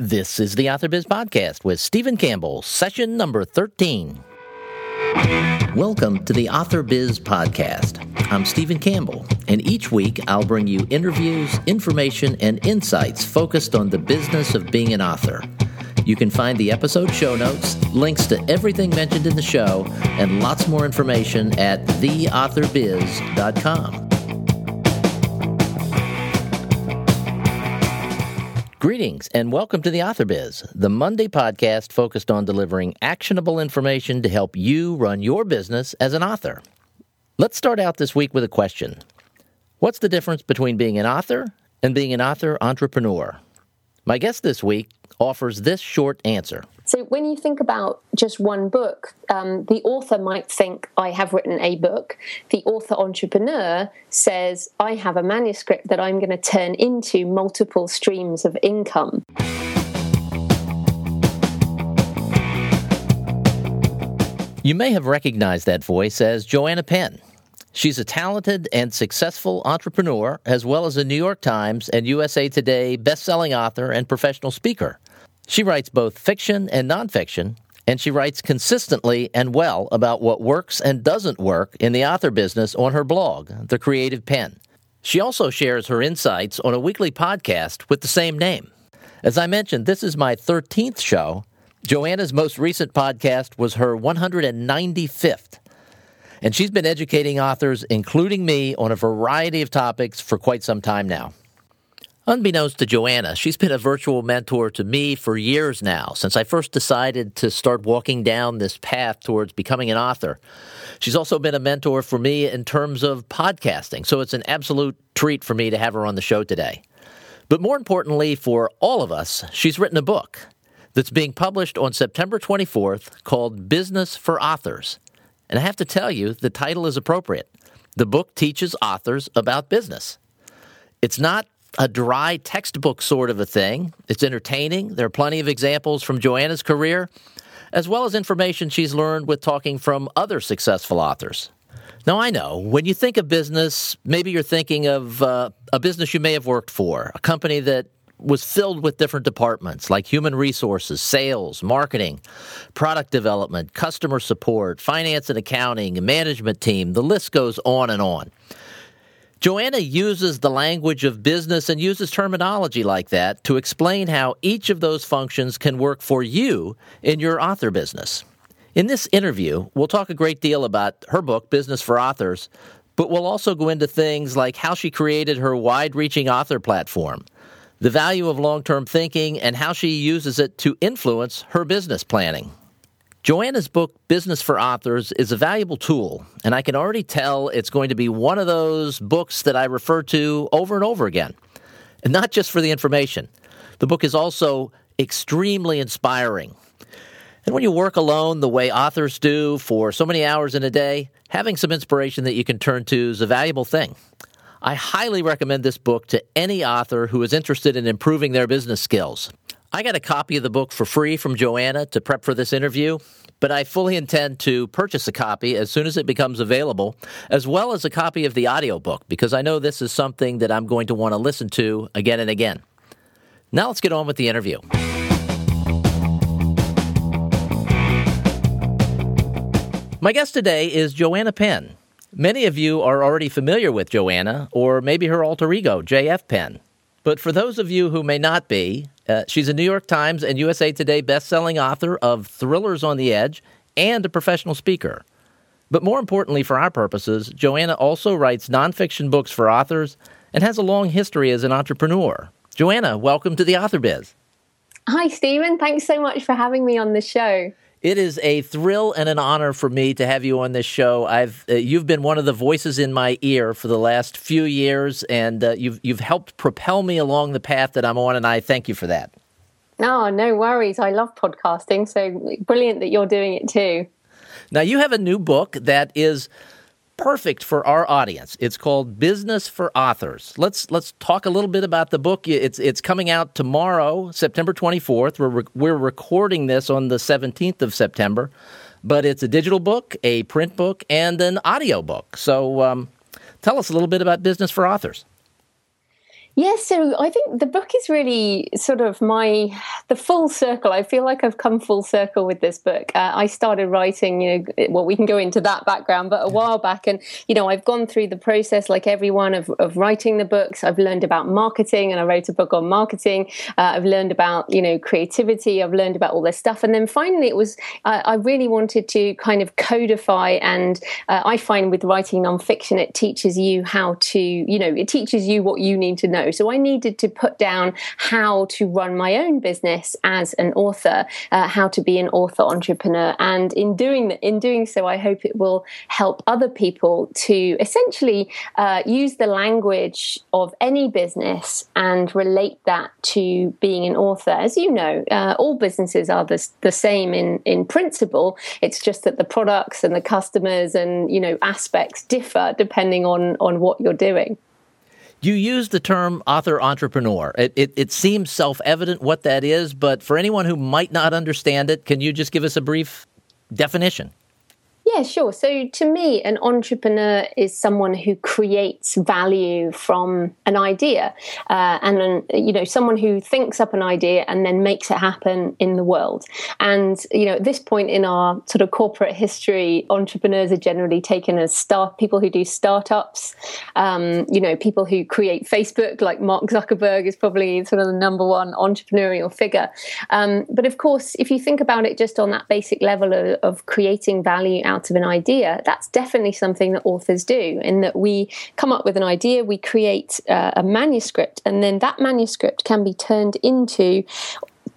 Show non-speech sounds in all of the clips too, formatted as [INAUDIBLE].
This is the AuthorBiz Podcast with Stephen Campbell, session number 13. Welcome to the AuthorBiz Podcast. I'm Stephen Campbell, and each week I'll bring you interviews, information, and insights focused on the business of being an author. You can find the episode show notes, links to everything mentioned in the show, and lots more information at theauthorbiz.com. Greetings and welcome to the Author Biz, the Monday podcast focused on delivering actionable information to help you run your business as an author. Let's start out this week with a question What's the difference between being an author and being an author entrepreneur? My guest this week offers this short answer. So, when you think about just one book, um, the author might think, I have written a book. The author entrepreneur says, I have a manuscript that I'm going to turn into multiple streams of income. You may have recognized that voice as Joanna Penn. She's a talented and successful entrepreneur, as well as a New York Times and USA Today best-selling author and professional speaker. She writes both fiction and nonfiction, and she writes consistently and well about what works and doesn't work in the author business on her blog, The Creative Penn. She also shares her insights on a weekly podcast with the same name. As I mentioned, this is my 13th show. Joanna's most recent podcast was her 195th. And she's been educating authors, including me, on a variety of topics for quite some time now. Unbeknownst to Joanna, she's been a virtual mentor to me for years now, since I first decided to start walking down this path towards becoming an author. She's also been a mentor for me in terms of podcasting, so it's an absolute treat for me to have her on the show today. But more importantly, for all of us, she's written a book that's being published on September 24th called Business for Authors. And I have to tell you, the title is appropriate. The book teaches authors about business. It's not a dry textbook sort of a thing. It's entertaining. There are plenty of examples from Joanna's career, as well as information she's learned with talking from other successful authors. Now, I know when you think of business, maybe you're thinking of uh, a business you may have worked for, a company that was filled with different departments like human resources, sales, marketing, product development, customer support, finance and accounting, management team. The list goes on and on. Joanna uses the language of business and uses terminology like that to explain how each of those functions can work for you in your author business. In this interview, we'll talk a great deal about her book, Business for Authors, but we'll also go into things like how she created her wide reaching author platform, the value of long term thinking, and how she uses it to influence her business planning. Joanna's book, Business for Authors, is a valuable tool, and I can already tell it's going to be one of those books that I refer to over and over again. And not just for the information. The book is also extremely inspiring. And when you work alone the way authors do for so many hours in a day, having some inspiration that you can turn to is a valuable thing. I highly recommend this book to any author who is interested in improving their business skills. I got a copy of the book for free from Joanna to prep for this interview, but I fully intend to purchase a copy as soon as it becomes available, as well as a copy of the audiobook, because I know this is something that I'm going to want to listen to again and again. Now let's get on with the interview. My guest today is Joanna Penn. Many of you are already familiar with Joanna, or maybe her alter ego, JF Penn. But for those of you who may not be, uh, she's a New York Times and USA Today best-selling author of Thrillers on the Edge and a professional speaker. But more importantly for our purposes, Joanna also writes nonfiction books for authors and has a long history as an entrepreneur. Joanna, welcome to the Author Biz. Hi, Stephen. Thanks so much for having me on the show. It is a thrill and an honor for me to have you on this show. I've uh, you've been one of the voices in my ear for the last few years, and uh, you've you've helped propel me along the path that I'm on, and I thank you for that. No, no worries. I love podcasting, so brilliant that you're doing it too. Now you have a new book that is perfect for our audience. It's called Business for Authors. Let's let's talk a little bit about the book. It's it's coming out tomorrow, September 24th. We're re- we're recording this on the 17th of September, but it's a digital book, a print book, and an audio book. So um, tell us a little bit about Business for Authors. Yes, so I think the book is really sort of my the full circle. I feel like I've come full circle with this book. Uh, I started writing, you know, well, we can go into that background, but a while back, and you know, I've gone through the process like everyone of, of writing the books. I've learned about marketing, and I wrote a book on marketing. Uh, I've learned about you know creativity. I've learned about all this stuff, and then finally, it was uh, I really wanted to kind of codify. And uh, I find with writing nonfiction, it teaches you how to, you know, it teaches you what you need to know So I needed to put down how to run my own business as an author, uh, how to be an author entrepreneur, and in doing in doing so, I hope it will help other people to essentially uh, use the language of any business and relate that to being an author. As you know, uh, all businesses are the, the same in in principle. It's just that the products and the customers and you know aspects differ depending on on what you're doing. You use the term author entrepreneur. It, it, it seems self evident what that is, but for anyone who might not understand it, can you just give us a brief definition? Yeah, sure. So to me, an entrepreneur is someone who creates value from an idea, uh, and then you know someone who thinks up an idea and then makes it happen in the world. And you know, at this point in our sort of corporate history, entrepreneurs are generally taken as start people who do startups. Um, you know, people who create Facebook, like Mark Zuckerberg, is probably sort of the number one entrepreneurial figure. Um, but of course, if you think about it just on that basic level of, of creating value out of an idea, that's definitely something that authors do, in that we come up with an idea, we create uh, a manuscript, and then that manuscript can be turned into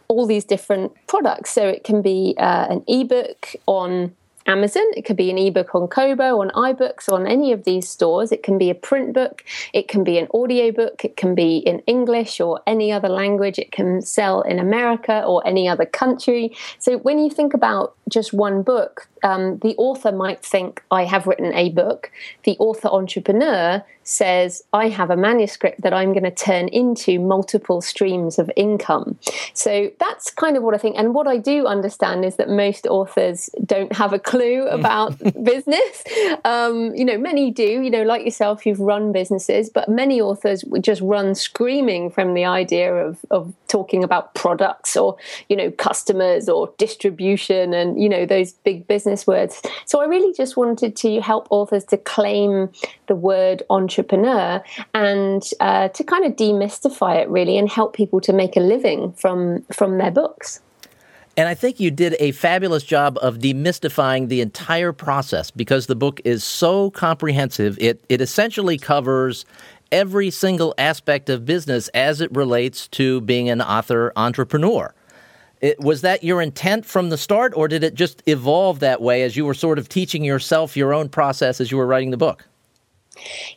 all these different products. So it can be uh, an ebook on Amazon. It could be an ebook on Kobo, on iBooks, on any of these stores. It can be a print book. It can be an audio book. It can be in English or any other language. It can sell in America or any other country. So when you think about just one book, um, the author might think, I have written a book. The author entrepreneur says, I have a manuscript that I'm going to turn into multiple streams of income. So that's kind of what I think. And what I do understand is that most authors don't have a clue about [LAUGHS] business. Um, you know, many do, you know, like yourself, you've run businesses, but many authors would just run screaming from the idea of, of talking about products or, you know, customers or distribution and, you know, those big business words. So I really just wanted to help authors to claim the word entrepreneur and uh, to kind of demystify it really and help people to make a living from from their books. And I think you did a fabulous job of demystifying the entire process because the book is so comprehensive. It it essentially covers every single aspect of business as it relates to being an author entrepreneur. It, was that your intent from the start, or did it just evolve that way as you were sort of teaching yourself your own process as you were writing the book?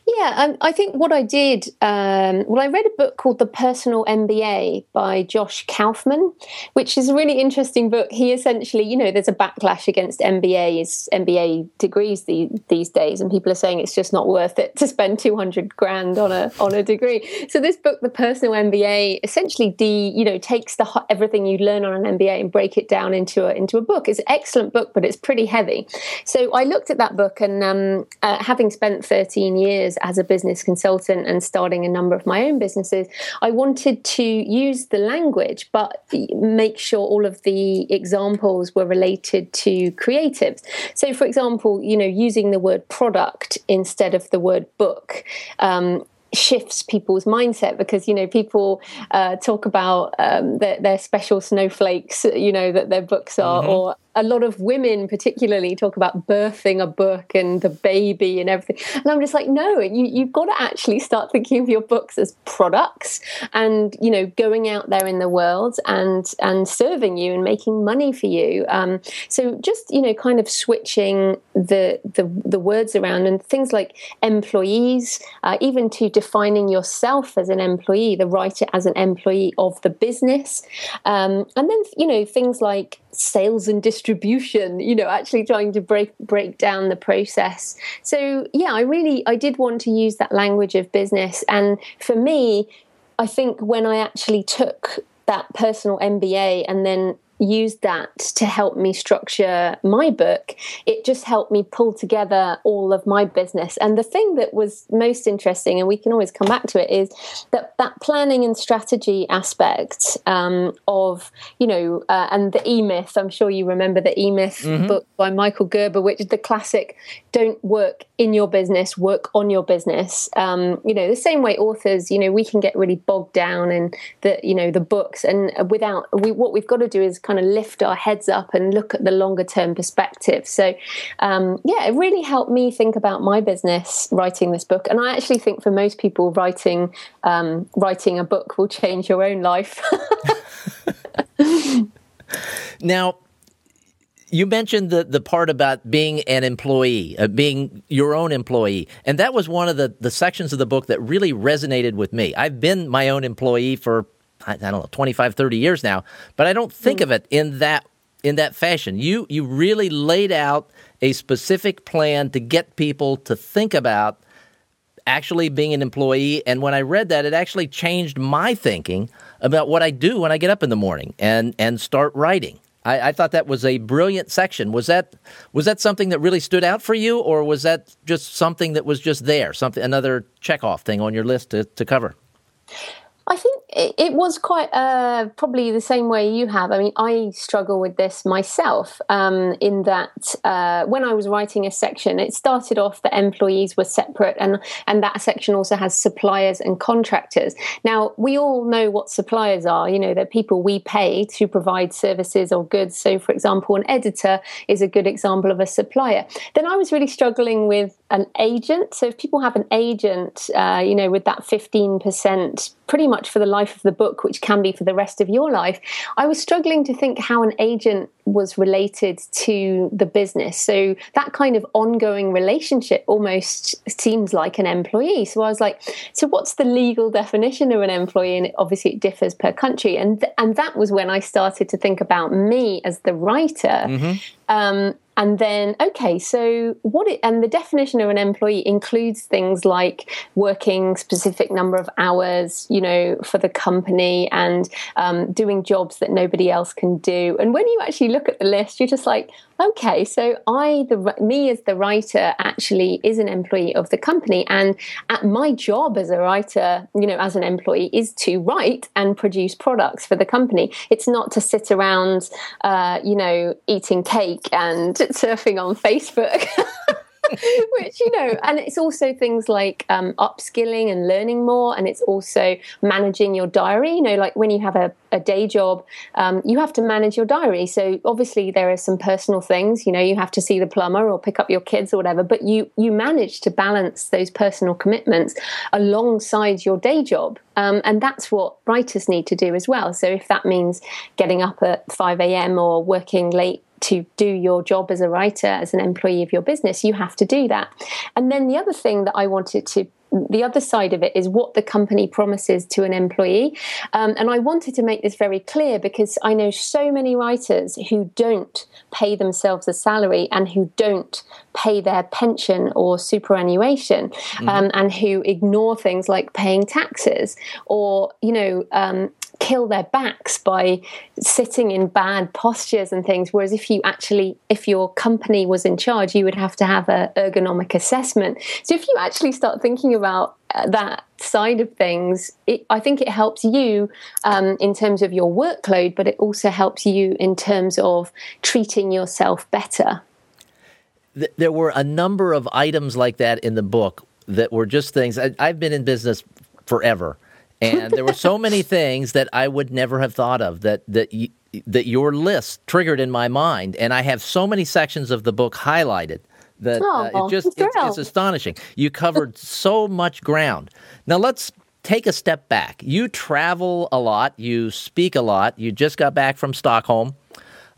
Yeah, um, I think what I did, um, well, I read a book called The Personal MBA by Josh Kaufman, which is a really interesting book. He essentially, you know, there's a backlash against MBAs, MBA degrees the, these days, and people are saying it's just not worth it to spend 200 grand on a on a degree. So this book, The Personal MBA, essentially de, you know, takes the everything you learn on an MBA and break it down into a into a book. It's an excellent book, but it's pretty heavy. So I looked at that book, and um, uh, having spent 13 years as a business consultant and starting a number of my own businesses, I wanted to use the language, but make sure all of the examples were related to creatives. So, for example, you know, using the word product instead of the word book. Um, shifts people's mindset because you know people uh, talk about um, their, their, special snowflakes you know that their books are mm-hmm. or a lot of women particularly talk about birthing a book and the baby and everything and i'm just like no you, you've got to actually start thinking of your books as products and you know going out there in the world and and serving you and making money for you um, so just you know kind of switching the the, the words around and things like employees uh, even to defining yourself as an employee the writer as an employee of the business. Um, and then you know things like sales and distribution you know actually trying to break break down the process. So yeah i really i did want to use that language of business. And for me i think when i actually took that personal MBA and then used that to help me structure my book. It just helped me pull together all of my business. And the thing that was most interesting, and we can always come back to it, is that that planning and strategy aspect um, of, you know, uh, and the E Myth. I'm sure you remember the E Myth mm-hmm. book by Michael Gerber, which is the classic don't work in your business, work on your business. Um, you know, the same way authors, you know, we can get really bogged down in the, you know, the books and without, we, what we've got to do is kind of lift our heads up and look at the longer term perspective. So, um, yeah, it really helped me think about my business writing this book. And I actually think for most people, writing, um, writing a book will change your own life. [LAUGHS] now, you mentioned the, the part about being an employee, uh, being your own employee. And that was one of the, the sections of the book that really resonated with me. I've been my own employee for, I, don't know, 25, 30 years now, but I don't think mm. of it in that in that fashion. You you really laid out a specific plan to get people to think about actually being an employee. And when I read that, it actually changed my thinking about what I do when I get up in the morning and, and start writing. I, I, thought that was a brilliant section. Was that was that something that really stood out for you, or was that just something that was just there, something another checkoff thing on your list to, to cover? I think it, was quite uh, probably the same way you have. I mean, I struggle with this myself um, in that uh, when I was writing a section, it started off that employees were separate, and and that section also has suppliers and contractors. Now we all know what suppliers are. You know, they're people we pay to provide services or goods. So, for example, an editor is a good example of a supplier. Then I was really struggling with an agent. So if people have an agent, uh, you know, with that fifteen percent pretty much for the life of the book, which can be for the rest of your life, I was struggling to think how an agent was related to the business. So that kind of ongoing relationship almost seems like an employee. So I was like, so what's the legal definition of an employee? And obviously it differs per country. And th- and that was when I started to think about me as the writer. Mm-hmm. Um, and then okay so what it and the definition of an employee includes things like working specific number of hours you know for the company and um, doing jobs that nobody else can do and when you actually look at the list you're just like okay so i the me as the writer actually is an employee of the company and at my job as a writer you know as an employee is to write and produce products for the company it's not to sit around uh, you know eating cake and [LAUGHS] surfing on Facebook. [LAUGHS] which you know and it's also things like um, upskilling and learning more and it's also managing your diary. You know like when you have a, a day job um, you have to manage your diary. So obviously there are some personal things you know you have to see the plumber or pick up your kids or whatever but you you manage to balance those personal commitments alongside your day job. Um, and that's what writers need to do as well. So if that means getting up at 5 a.m or working late to do your job as a writer, as an employee of your business, you have to do that. And then the other thing that I wanted to the other side of it is what the company promises to an employee. Um, and I wanted to make this very clear because I know so many writers who don't pay themselves a salary and who don't pay their pension or superannuation mm-hmm. um, and who ignore things like paying taxes or, you know, um, kill their backs by sitting in bad postures and things whereas if you actually if your company was in charge you would have to have an ergonomic assessment. So if you actually start thinking about uh, that side of things it, i think it helps you um, in terms of your workload but it also helps you in terms of treating yourself better. There were a number of items like that in the book that were just things I, i've been in business forever and there were so many [LAUGHS] things that I would never have thought of that that y- that your list triggered in my mind, and I have so many sections of the book highlighted that uh, it just it's, it's astonishing. You covered [LAUGHS] so much ground. Now let's take a step back. You travel a lot, you speak a lot. You just got back from Stockholm.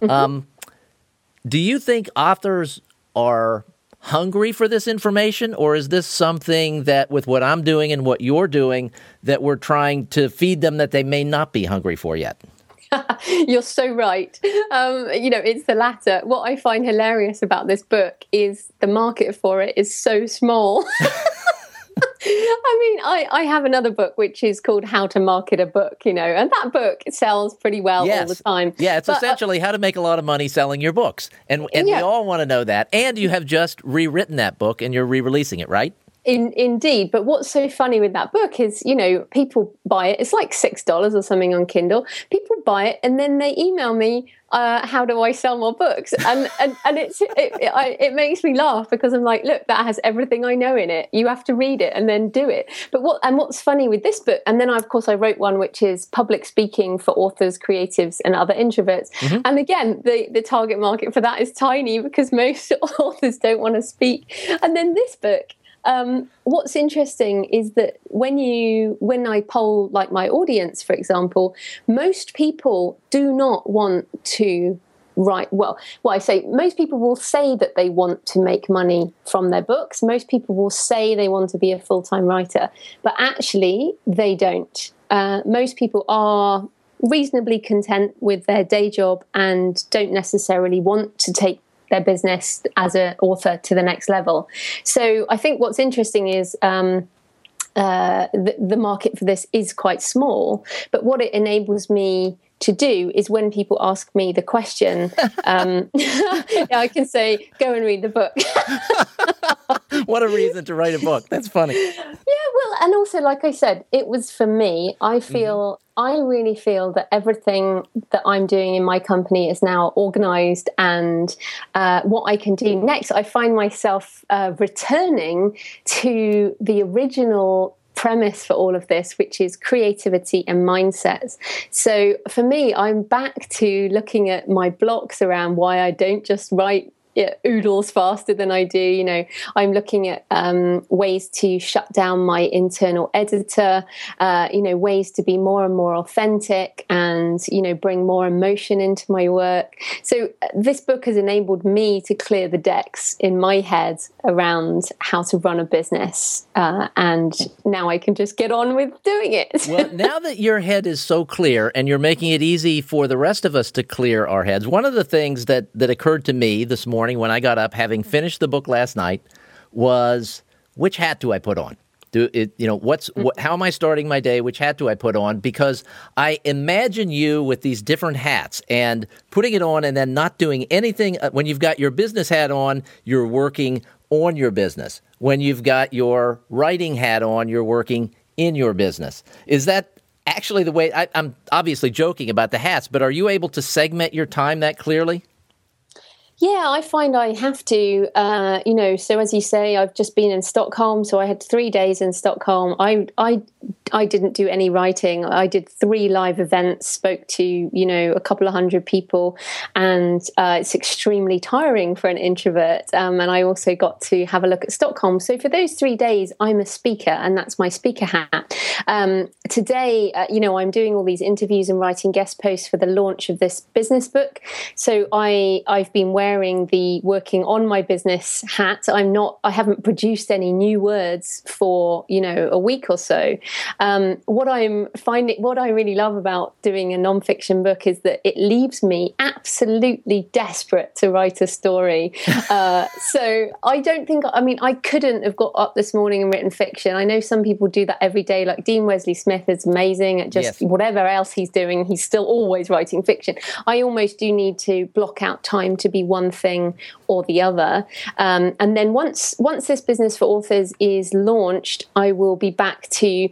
Mm-hmm. Um, do you think authors are hungry for this information, or is this something that, with what I'm doing and what you're doing, that we're trying to feed them that they may not be hungry for yet? [LAUGHS] You're so right. Um, you know, it's the latter. What I find hilarious about this book is the market for it is so small. [LAUGHS] I mean, I, I have another book which is called How to Market a Book, you know, and that book sells pretty well yes. all the time. Yeah, it's but, uh, essentially uh, how to make a lot of money selling your books. And and yeah. we all want to know that. And you have just rewritten that book and you're re-releasing it, right? In, indeed, but what's so funny with that book is, you know, people buy it. It's like six dollars or something on Kindle. People buy it, and then they email me, uh, "How do I sell more books?" And [LAUGHS] and, and it's it, it, I, it, makes me laugh because I'm like, look, that has everything I know in it. You have to read it and then do it. But what and what's funny with this book, and then I, of course I wrote one which is public speaking for authors, creatives, and other introverts. Mm-hmm. And again, the the target market for that is tiny because most [LAUGHS] authors don't want to speak. And then this book um, what's interesting is that when you when I poll like my audience, for example, most people do not want to write well well i say most people will say that they want to make money from their books. Most people will say they want to be a full-time writer but actually they don't. Uh, most people are reasonably content with their day job and don't necessarily want to take their business as an author to the next level. So I think what's interesting is. Um, uh, the, the, market for this is quite small, but what it enables me to do is when people ask me the question, um, [LAUGHS] I can say, "Go and read the book." [LAUGHS] what a reason to write a book! That's funny. Yeah, well, and also, like I said, it was for me. I mm-hmm. feel mm-hmm. I really feel that everything that I'm doing in my company is now organized and uh, what I can do next. I find myself uh, returning to the original premise for all of this, which is creativity and mindsets. So for me, I'm back to looking at my blocks around why I don't just write oodles faster than I do. You know, I'm looking at um, ways to shut down my internal editor. Uh, you know, ways to be more and more authentic, and you know, bring more emotion into my work. So uh, this book has enabled me to clear the decks in my head around how to run a business, uh, and now I can just get on with doing it. [LAUGHS] well, now that your head is so clear, and you're making it easy for the rest of us to clear our heads, one of the things that that occurred to me this morning morning when I got up, having finished the book last night, was which hat do I put on? Do it, you know what's what, how am I starting my day? Which hat do I put on? Because I imagine you with these different hats and putting it on and then not doing anything. Uh, when you've got your business hat on, you're working on your business. When you've got your writing hat on, you're working in your business. Is that actually the way? I, I'm obviously joking about the hats, but are you able to segment your time that clearly? Yeah, I find I have to, uh, you know. So as you say, I've just been in Stockholm, so I had three days in Stockholm. I I I didn't do any writing. I did three live events, spoke to you know a couple of hundred people, and uh, it's extremely tiring for an introvert. Um, and I also got to have a look at Stockholm. So for those three days, I'm a speaker, and that's my speaker hat. Um, today, uh, you know, I'm doing all these interviews and writing guest posts for the launch of this business book. So I I've been wearing the working on my business hat. I'm not. I haven't produced any new words for you know a week or so. Um, what I'm finding, what I really love about doing a nonfiction book is that it leaves me absolutely desperate to write a story. [LAUGHS] Uh, so I don't think, I mean, I couldn't have got up this morning and written fiction. I know some people do that every day, like Dean Wesley Smith is amazing at just yes. whatever else he's doing, he's still always writing fiction. I almost do need to block out time to be one thing or the other. Um, and then once once this business for authors is launched, I will be back to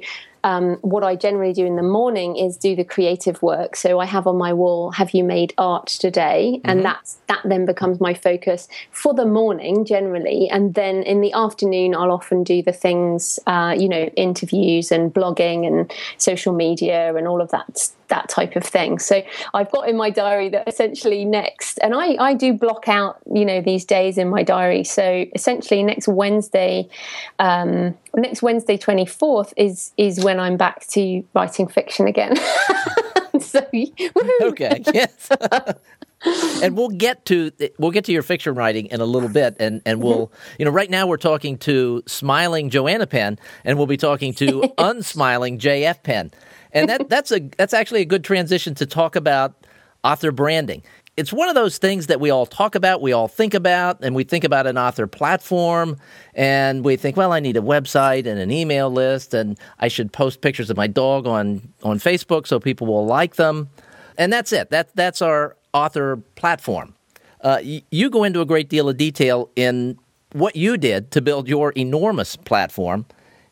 um, what I generally do in the morning is do the creative work. So I have on my wall, "Have you made art today?" and mm-hmm. that's that then becomes my focus for the morning generally. And then in the afternoon, I'll often do the things, uh, you know, interviews and blogging and social media and all of that that type of thing. So I've got in my diary that essentially next, and I, I do block out, you know, these days in my diary. So essentially next Wednesday, um, next Wednesday, 24th is, is when I'm back to writing fiction again. [LAUGHS] so, okay. [LAUGHS] Yes. [LAUGHS] and we'll get to we'll get to your fiction writing in a little bit, and and we'll mm-hmm. you know right now we're talking to smiling Joanna Penn, and we'll be talking to unsmiling JF Penn and that that's a that's actually a good transition to talk about author branding. It's one of those things that we all talk about, we all think about, and we think about an author platform, and we think, well, I need a website and an email list, and I should post pictures of my dog on on Facebook so people will like them, and that's it. That that's our author platform. Uh, y- you go into a great deal of detail in what you did to build your enormous platform.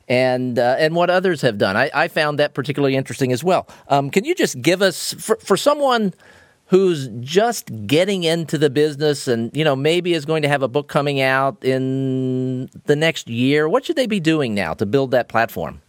And uh, and what others have done, I, I, found that particularly interesting as well. Um, can you just give us for, for someone who's just getting into the business and you know maybe is going to have a book coming out in the next year what should they be doing now to build that platform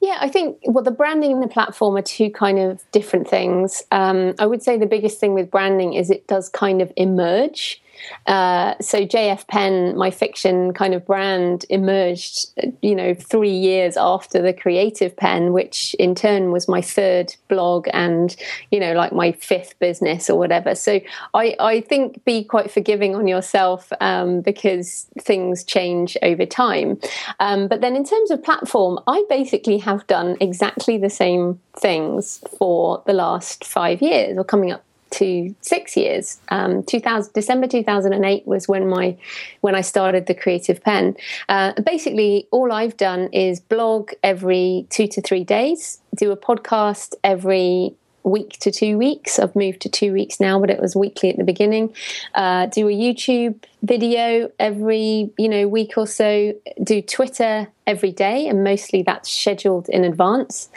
yeah, I think well, the branding and the platform are two kind of different things. Um, I would say the biggest thing with branding is it does kind of emerge. Uh, so JF Penn, my fiction kind of brand, emerged, you know, three years after the Creative Penn, which in turn was my third blog and, you know, like my fifth business or whatever. So I, I think be quite forgiving on yourself um, because things change over time. Um, but then in terms of platform, I basically have done exactly the same things for the last five years or coming up to six years. Um, 2000, December 2008 was when my when I started the Creative Penn. Uh, basically, all I've done is blog every two to three days, do a podcast every week to two weeks. I've moved to two weeks now, but it was weekly at the beginning. Uh, do a YouTube video every you know week or so. Do Twitter every day, and mostly that's scheduled in advance.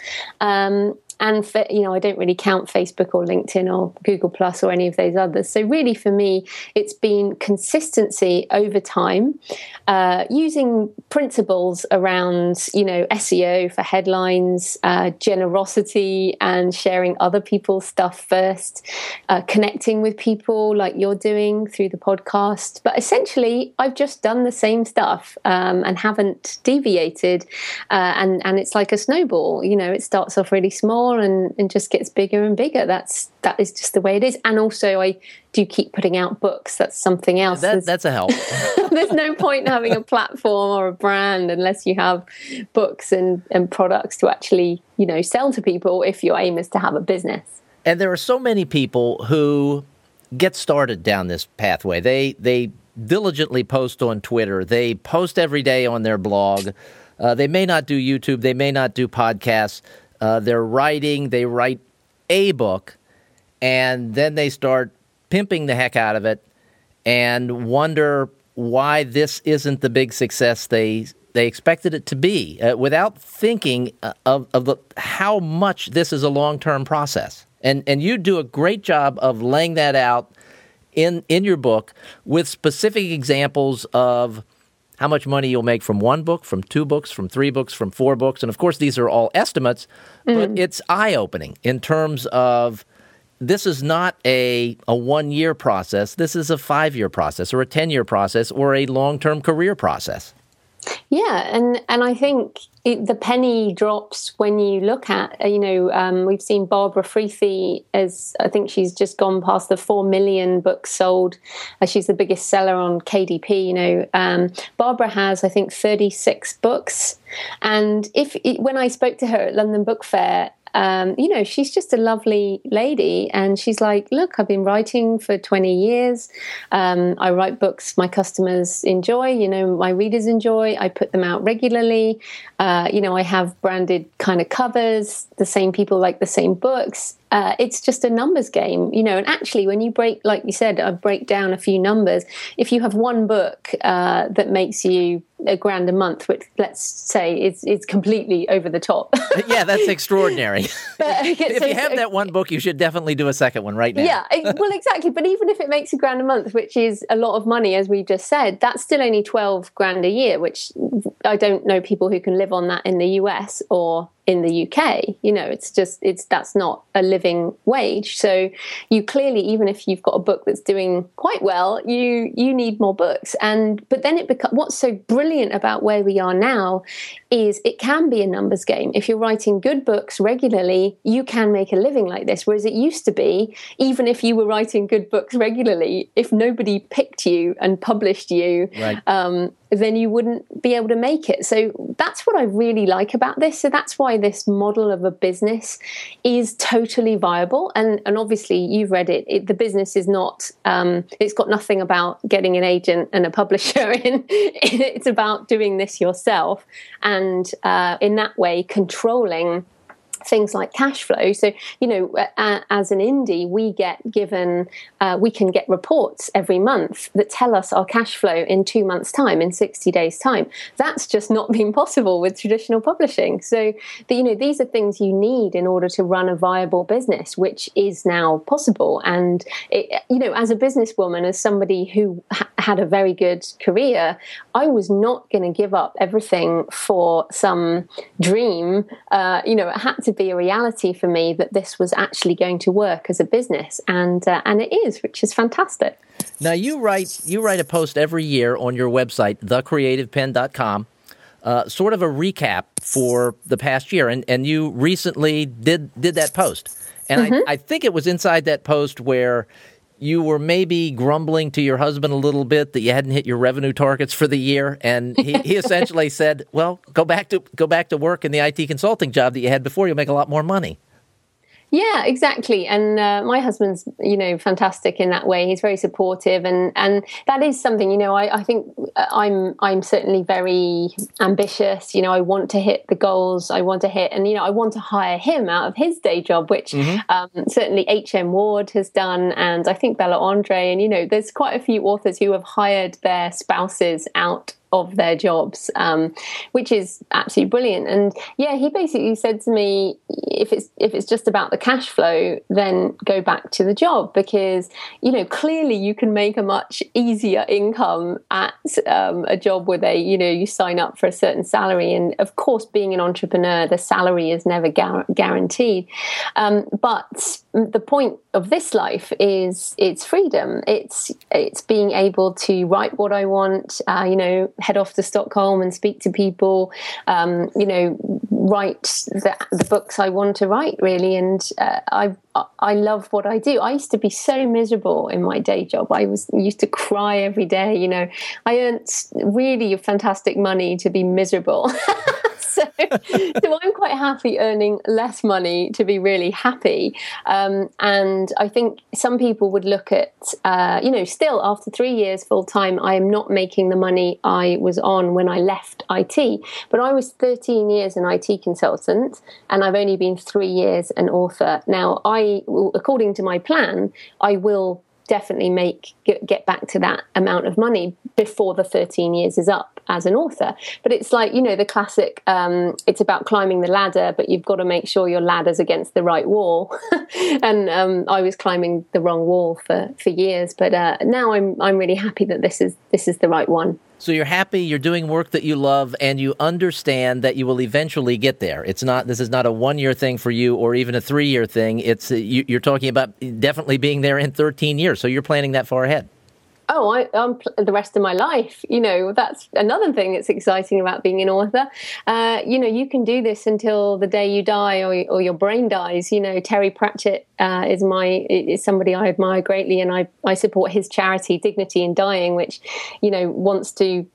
Um, and for, you know i don't really count facebook or linkedin or google plus or any of those others. So really for me it's been consistency over time uh, using principles around you know seo for headlines uh, generosity and sharing other people's stuff first uh, connecting with people like you're doing through the podcast. But essentially i've just done the same stuff um, and haven't deviated uh, and and it's like a snowball. You know it starts off really small and, and just gets bigger and bigger. That's that is just the way it is. And also, I do keep putting out books. That's something else. That, that's a help. [LAUGHS] [LAUGHS] there's no point in having a platform or a brand unless you have books and, and products to actually you know sell to people. If your aim is to have a business. And there are so many people who get started down this pathway. They they diligently post on Twitter. They post every day on their blog. Uh, they may not do YouTube. They may not do podcasts uh, they're writing, they write a book, and then they start pimping the heck out of it and wonder why this isn't the big success they they expected it to be uh, without thinking uh, of, of the, how much this is a long-term process. And, and you do a great job of laying that out in, in your book with specific examples of how much money you'll make from one book, from two books, from three books, from four books. And of course, these are all estimates, mm. but it's eye opening in terms of this is not a, a one year process. This is a five year process or a 10 year process or a long term career process. Yeah, and and I think it, the penny drops when you look at you know um, we've seen Barbara Freethy as I think she's just gone past the four million books sold. Uh, she's the biggest seller on KDP. You know, um, Barbara has I think thirty six books, and if when I spoke to her at London Book Fair, um, you know, she's just a lovely lady. And she's like, Look, I've been writing for 20 years. Um, I write books my customers enjoy, you know, my readers enjoy. I put them out regularly. Uh, you know, I have branded kind of covers. The same people like the same books. Uh, it's just a numbers game, you know. And actually, when you break, like you said, I break down a few numbers. If you have one book uh, that makes you a grand a month, which let's say is is completely over the top. [LAUGHS] yeah, that's extraordinary. [LAUGHS] but, [LAUGHS] if so, you have that one book, you should definitely do a second one right now. Yeah, eh, well, exactly. But even if it makes a grand a month, which is a lot of money, as we just said, that's still only twelve grand a year, which I don't know people who can live on that in the US or in the UK. You know, it's just it's that's not a living wage. So you clearly, even if you've got a book that's doing quite well, you you need more books. And but then it becomes what's so brilliant about where we are now is it can be a numbers game. If you're writing good books regularly, you can make a living like this. Whereas it used to be, even if you were writing good books regularly, if nobody picked you and published you, right. um, then you wouldn't be able to make it. So that's what I really like about this. So that's why this model of a business is totally viable. And and obviously you've read it. it the business is not. Um, it's got nothing about getting an agent and a publisher [LAUGHS] in. it's about doing this yourself, and uh, in that way controlling things like cash flow. So, you know, uh, as an indie, we get given, uh, we can get reports every month that tell us our cash flow in two months' time, in 60 days' time. That's just not been possible with traditional publishing. So, the, you know, these are things you need in order to run a viable business, which is now possible. And, it, you know, as a businesswoman, as somebody who ha- had a very good career, I was not going to give up everything for some dream. Uh, you know, it had to be a reality for me that this was actually going to work as a business, and uh, and it is, which is fantastic. Now you write you write a post every year on your website, thecreativepenn.com, uh, sort of a recap for the past year, and and you recently did did that post, and mm-hmm. I, I think it was inside that post where you were maybe grumbling to your husband a little bit that you hadn't hit your revenue targets for the year, and he, he [LAUGHS] essentially said, "Well, go back to go back to work in the IT consulting job that you had before. You'll make a lot more money." Yeah, exactly. And uh, my husband's, you know, fantastic in that way. He's very supportive, and and that is something, you know, I, I think uh, I'm I'm certainly very ambitious. You know, I want to hit the goals I want to hit, and you know, I want to hire him out of his day job, which mm-hmm. um, certainly H. M. Ward has done, and I think Bella Andre, and you know, there's quite a few authors who have hired their spouses out of their jobs, um, which is absolutely brilliant. And yeah, he basically said to me, if it's if it's just about the cash flow, then go back to the job because you know clearly you can make a much easier income at um, a job where they you know you sign up for a certain salary, and of course, being an entrepreneur, the salary is never gar- guaranteed. Um, but the point of this life is it's freedom. It's it's being able to write what I want. Uh, you know head off to Stockholm and speak to people, um, you know, write the, the, books I want to write, really. And uh, I, I love what I do. I used to be so miserable in my day job. I was used to cry every day. You know, I earned really fantastic money to be miserable. [LAUGHS] [LAUGHS] so, so I'm quite happy earning less money to be really happy. Um, and I think some people would look at, uh, you know, still after three years full time, I am not making the money I was on when I left IT. But I was 13 years an IT consultant, and I've only been three years an author. Now, I, according to my plan, I will definitely make get, get back to that amount of money before the 13 years is up as an author but it's like you know the classic um, it's about climbing the ladder but you've got to make sure your ladder's against the right wall [LAUGHS] and um, i was climbing the wrong wall for for years but uh, now i'm i'm really happy that this is this is the right one so you're happy, you're doing work that you love, and you understand that you will eventually get there. It's not this is not a one year thing for you, or even a three year thing. It's uh, you, are talking about definitely being there in 13 years. So you're planning that far ahead oh, I, am the rest of my life. You know, that's another thing that's exciting about being an author. Uh, you know, you can do this until the day you die or, or your brain dies. You know, Terry Pratchett uh, is my is somebody I admire greatly, and I I support his charity, Dignity in Dying, which you know wants to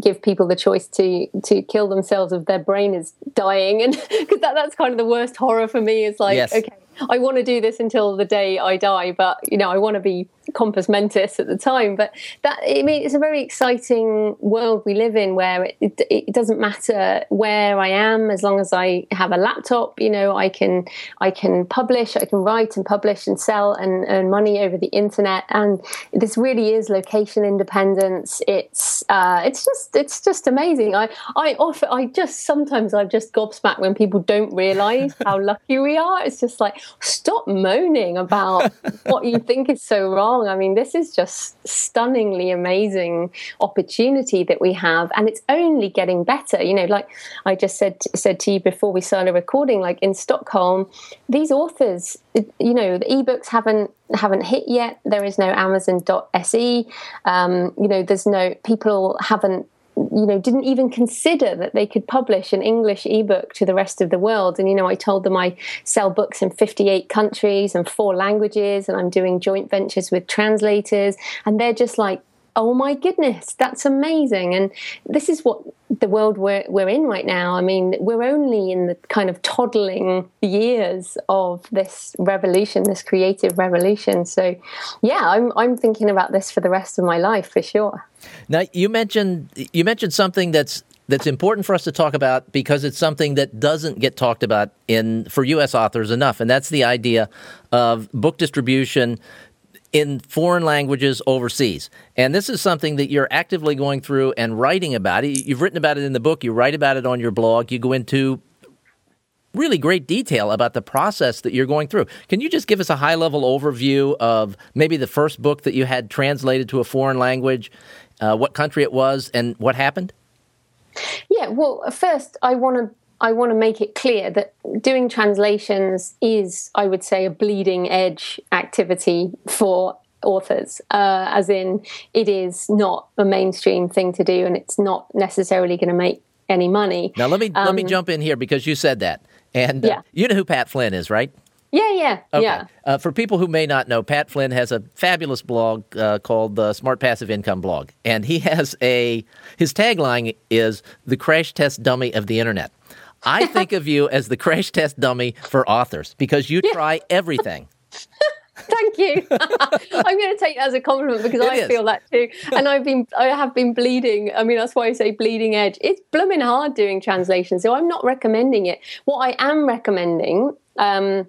give people the choice to to kill themselves if their brain is dying, and [LAUGHS] because that, that's kind of the worst horror for me. Is like, yes. okay I want to do this until the day I die, but you know, I want to be compos mentis at the time. But that I mean, it's a very exciting world we live in, where it, it, it, doesn't matter where I am as long as I have a laptop. You know, I can I can publish, I can write and publish and sell and earn money over the internet. And this really is location independence. It's uh, it's just it's just amazing. I I often I just sometimes I'm just gobsmacked when people don't realise how [LAUGHS] lucky we are. It's just like stop moaning about [LAUGHS] what you think is so wrong. I mean, this is just stunningly amazing opportunity that we have, and it's only getting better. You know, like I just said said to you before we started recording, like in Stockholm, these authors, you know, the ebooks haven't haven't hit yet. There is no Amazon.se. Um, you know, there's no people haven't you know didn't even consider that they could publish an english ebook to the rest of the world. And you know i told them i sell books in 58 countries and four languages and i'm doing joint ventures with translators. And they're just like oh my goodness, that's amazing. And this is what the world we're, we're in right now. I mean, we're only in the kind of toddling years of this revolution, this creative revolution. So, yeah, I'm, I'm thinking about this for the rest of my life for sure. Now, you mentioned you mentioned something that's that's important for us to talk about because it's something that doesn't get talked about in for U.S. authors enough, and that's the idea of book distribution in foreign languages overseas. And this is something that you're actively going through and writing about. You've written about it in the book, you write about it on your blog, you go into really great detail about the process that you're going through. Can you just give us a high level overview of maybe the first book that you had translated to a foreign language, uh, what country it was, and what happened? Yeah, well, first, I want to I want to make it clear that doing translations is, I would say, a bleeding edge activity for authors, uh, as in it is not a mainstream thing to do, and it's not necessarily going to make any money. Now, let me um, let me um, jump in here because you said that, and uh, yeah. you know who Pat Flynn is, right? Yeah, yeah, okay. yeah. Uh, for people who may not know, Pat Flynn has a fabulous blog uh, called the Smart Passive Income Blog, and he has a his tagline is the crash test dummy of the internet. I think of you as the crash test dummy for authors because you try everything. [LAUGHS] Thank you. [LAUGHS] I'm going to take that as a compliment because it I is. feel that too. And I've been, I have been bleeding. I mean, that's why I say bleeding edge. It's blooming hard doing translation, so I'm not recommending it. What I am recommending. Um,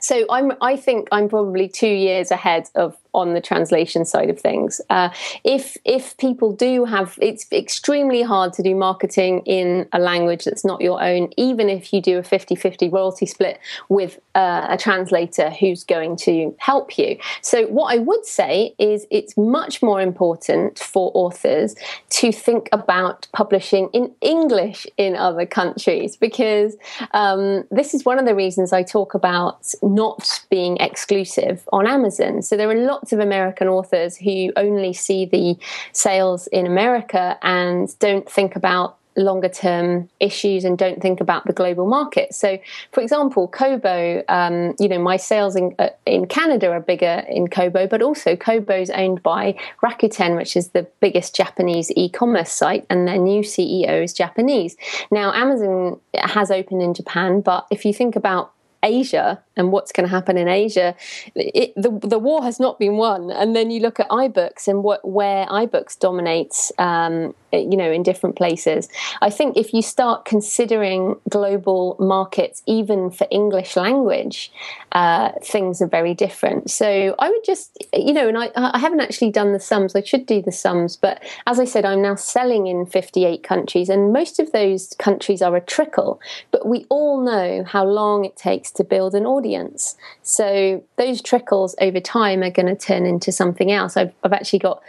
so I'm, I think I'm probably two years ahead of on the translation side of things. Uh, if if people do have, it's extremely hard to do marketing in a language that's not your own, even if you do a 50-50 royalty split with uh, a translator who's going to help you. So what I would say is it's much more important for authors to think about publishing in English in other countries because um, this is one of the reasons I talk about not being exclusive on Amazon. So there are lots lots of American authors who only see the sales in America and don't think about longer term issues and don't think about the global market. So, for example, Kobo, um, you know, my sales in uh, in Canada are bigger in Kobo, but also Kobo is owned by Rakuten, which is the biggest Japanese e-commerce site, and their new CEO is Japanese. Now, Amazon has opened in Japan, but if you think about Asia and what's going to happen in Asia, it, the the war has not been won. And then you look at iBooks and what where iBooks dominates, um, you know, in different places. I think if you start considering global markets, even for English language, uh, things are very different. So I would just, you know, and I I haven't actually done the sums. I should do the sums, but as I said, I'm now selling in 58 countries, and most of those countries are a trickle. But we all know how long it takes to build an audience audience. So those trickles over time are going to turn into something else. I've, I've actually got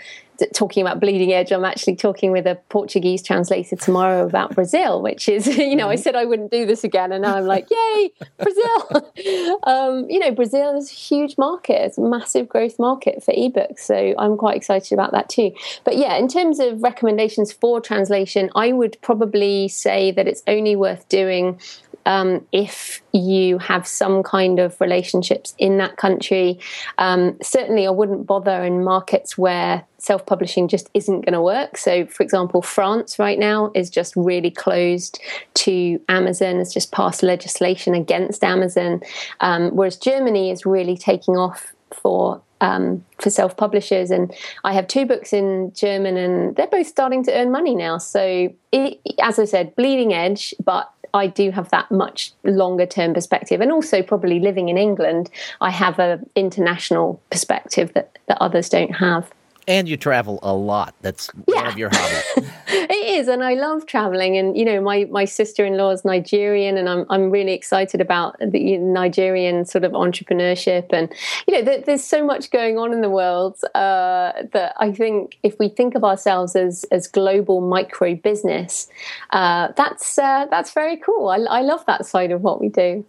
talking about bleeding edge, I'm actually talking with a Portuguese translator tomorrow about Brazil, which is, [LAUGHS] you know, I mm-hmm. said I wouldn't do this again, and now I'm like, yay, Brazil! [LAUGHS] um, you know, Brazil is a huge market, it's a massive growth market for ebooks, so I'm quite excited about that too. But yeah, in terms of recommendations for translation, I would probably say that it's only worth doing um, if you have some kind of relationships in that country. Um, certainly, I wouldn't bother in markets where self publishing just isn't going to work. So, for example, France right now is just really closed to Amazon, has just passed legislation against Amazon, um, whereas Germany is really taking off for um, for self publishers. And I have two books in German, and they're both starting to earn money now. So, it, as I said, bleeding edge, but I do have that much longer term perspective, and also probably living in England, I have an international perspective that, that others don't have. And you travel a lot. That's yeah. one of your hobbies. [LAUGHS] it is, and I love traveling. And you know, my my sister in law is Nigerian, and I'm I'm really excited about the Nigerian sort of entrepreneurship. And you know, there, there's so much going on in the world uh, that I think if we think of ourselves as as global micro business, uh, that's uh, that's very cool. I, I love that side of what we do.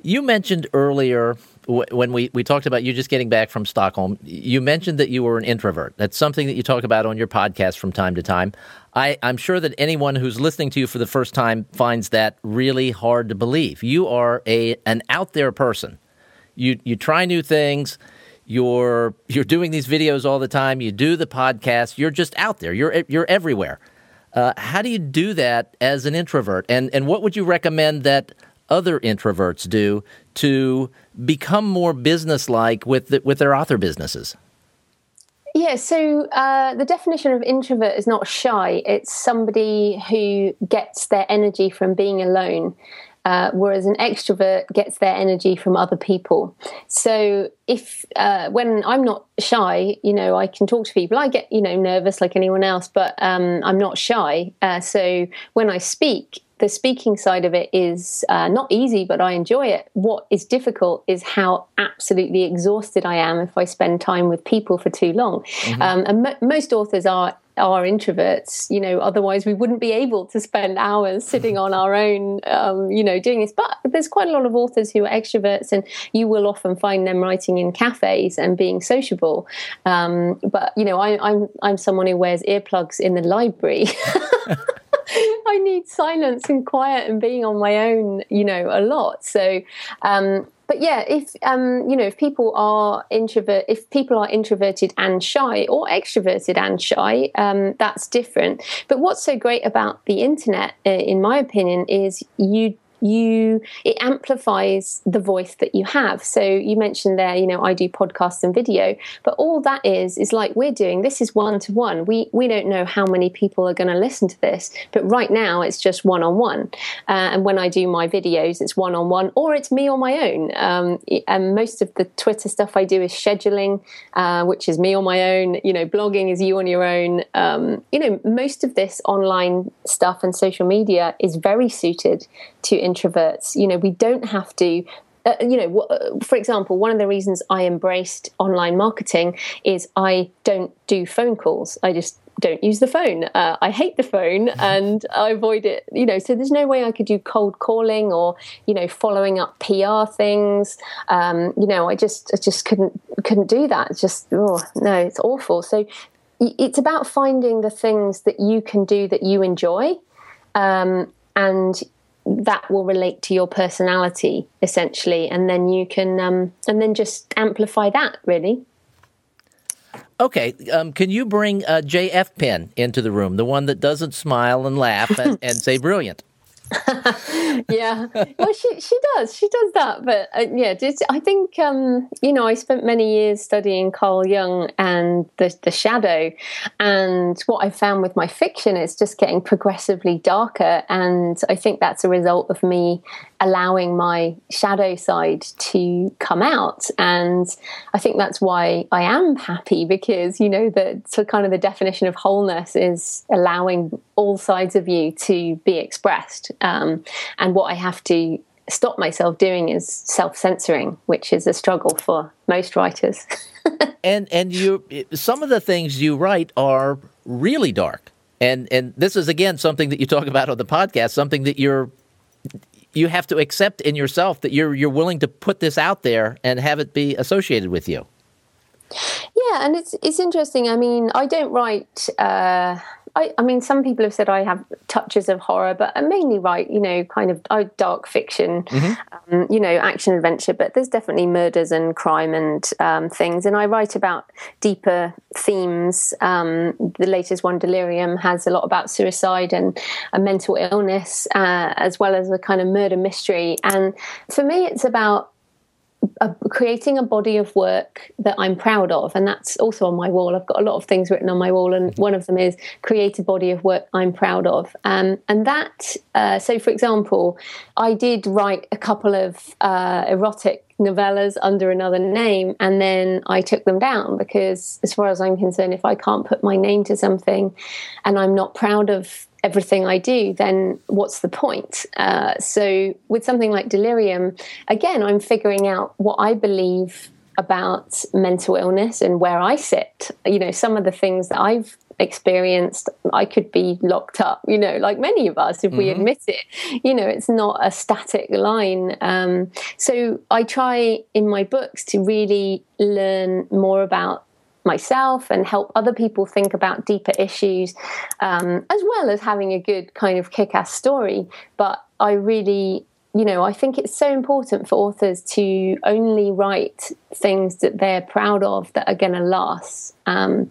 You mentioned earlier when we, we talked about you just getting back from Stockholm, you mentioned that you were an introvert. That's something that you talk about on your podcast from time to time. I, I'm sure that anyone who's listening to you for the first time finds that really hard to believe. You are a an out there person. You you try new things. You're you're doing these videos all the time. You do the podcast. You're just out there. You're you're everywhere. Uh, how do you do that as an introvert? And and what would you recommend that other introverts do to become more businesslike with the, with their author businesses? Yeah, so uh, the definition of introvert is not shy. It's somebody who gets their energy from being alone. Uh, whereas an extrovert gets their energy from other people. So if uh, when I'm not shy, you know, I can talk to people. I get you know nervous like anyone else, but um, I'm not shy. Uh, so when I speak, the speaking side of it is uh, not easy, but I enjoy it. What is difficult is how absolutely exhausted I am if I spend time with people for too long. Mm-hmm. Um, and most authors are are introverts you know otherwise we wouldn't be able to spend hours sitting on our own um, you know doing this but there's quite a lot of authors who are extroverts and you will often find them writing in cafes and being sociable um, but you know I, I'm I'm someone who wears earplugs in the library [LAUGHS] [LAUGHS] [LAUGHS] I need silence and quiet and being on my own, you know, a lot. So, um, but yeah, if um, you know, if people are introvert, if people are introverted and shy, or extroverted and shy, um, that's different. But what's so great about the internet, uh, in my opinion, is you you it amplifies the voice that you have. So you mentioned there you know i do podcasts and video but all that is is like we're doing this is one to one we we don't know how many people are going to listen to this but right now it's just one on one and when i do my videos it's one on one or it's me on my own. Um, and most of the twitter stuff i do is scheduling uh, which is me on my own you know blogging is you on your own. Um, you know most of this online stuff and social media is very suited to introverts. You know, we don't have to uh, you know, uh, for example, one of the reasons I embraced online marketing is I don't do phone calls. I just don't use the phone. Uh, I hate the phone [LAUGHS] and I avoid it. You know, so there's no way I could do cold calling or you know following up PR things. Um, you know, I just I just couldn't couldn't do that. It's just oh no, it's awful. So it's about finding the things that you can do that you enjoy. Um, and that will relate to your personality essentially and then you can um, and then just amplify that really. Okay um, can you bring uh, jf Penn into the room the one that doesn't smile and laugh and, and say brilliant [LAUGHS] yeah, well, she she does. She does that, but uh, yeah, I think um, you know I spent many years studying Carl Jung and the the shadow, and what I found with my fiction is just getting progressively darker, and I think that's a result of me allowing my shadow side to come out, and I think that's why I am happy because you know that so kind of the definition of wholeness is allowing all sides of you to be expressed. Um, and what I have to stop myself doing is self censoring, which is a struggle for most writers. [LAUGHS] and and you some of the things you write are really dark. And and this is again something that you talk about on the podcast, something that you're you have to accept in yourself that you're you're willing to put this out there and have it be associated with you. Yeah, and it's it's interesting. I mean, I don't write uh, I, I, mean, some people have said I have touches of horror, but I mainly write, you know, kind of oh, dark fiction, mm-hmm. um, you know, action adventure. But there's definitely murders and crime and um, things, and I write about deeper themes. Um, the latest one, Delirium, has a lot about suicide and a mental illness, uh, as well as a kind of murder mystery. And for me, it's about a, creating a body of work that I'm proud of, and that's also on my wall. I've got a lot of things written on my wall, and one of them is create a body of work I'm proud of. Um, and that, uh, so for example, I did write a couple of uh, erotic novellas under another name and then I took them down because as far as I'm concerned if I can't put my name to something and I'm not proud of everything I do, then what's the point? Uh, so, with something like delirium, again, I'm figuring out what I believe about mental illness and where I sit. You know, some of the things that I've experienced, I could be locked up, you know, like many of us, if mm-hmm. we admit it. You know, it's not a static line. Um, so, I try in my books to really learn more about myself and help other people think about deeper issues, um, as well as having a good kind of kick ass story. But I really you know, I think it's so important for authors to only write things that they're proud of that are going to last. Um,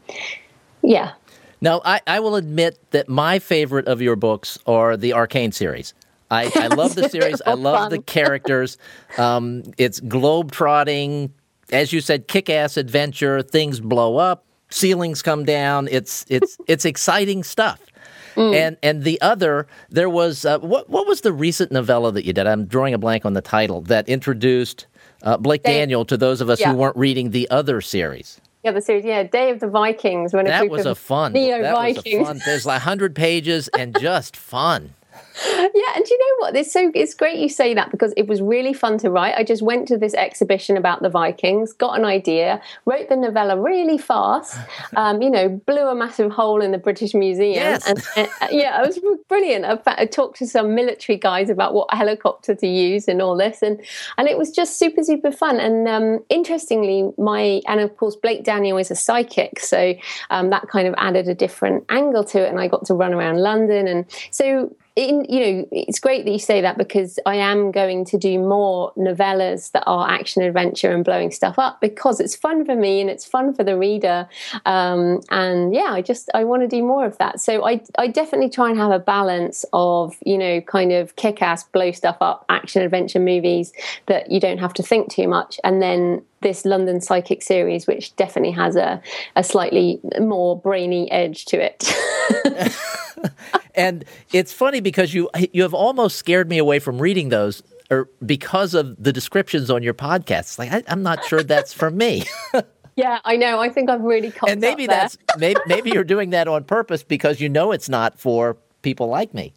yeah. Now, I, I will admit that my favorite of your books are the Arcane series. I, I [LAUGHS] love the series. I love the [LAUGHS] characters. Um, it's globe trotting, as you said, kick ass adventure. Things blow up, ceilings come down. It's it's it's exciting stuff. Mm. And and the other, there was uh, what what was the recent novella that you did? I'm drawing a blank on the title that introduced uh, Blake Day, Daniel to those of us yeah. who weren't reading the other series. Yeah, the series, yeah, Day of the Vikings. When that was a was a fun. Neo Vikings. There's like hundred pages and [LAUGHS] just fun. Yeah, and you know what? It's so it's great you say that because it was really fun to write. I just went to this exhibition about the Vikings, got an idea, wrote the novella really fast. [LAUGHS] Um, you know, blew a massive hole in the British Museum, yes. and, and uh, yeah, it was brilliant. Fact, I talked to some military guys about what helicopter to use and all this, and and it was just super super fun. And um, interestingly, my and of course Blake Daniel is a psychic, so um, that kind of added a different angle to it, and I got to run around London, and so in, you know, it's great that you say that because I am going to do more novellas that are action adventure and blowing stuff up because it's fun for me and it's fun for the reader. Um, and yeah, I just I want to do more of that. So I I definitely try and have a balance of you know kind of kick ass blow stuff up action adventure movies that you don't have to think too much, and then this London Psychic series, which definitely has a, a slightly more brainy edge to it. [LAUGHS] and it's funny because you you have almost scared me away from reading those or because of the descriptions on your podcasts. Like I, am not sure that's for me. [LAUGHS] yeah, I know. I think I've really and maybe that's maybe, maybe you're doing that on purpose because you know it's not for people like me.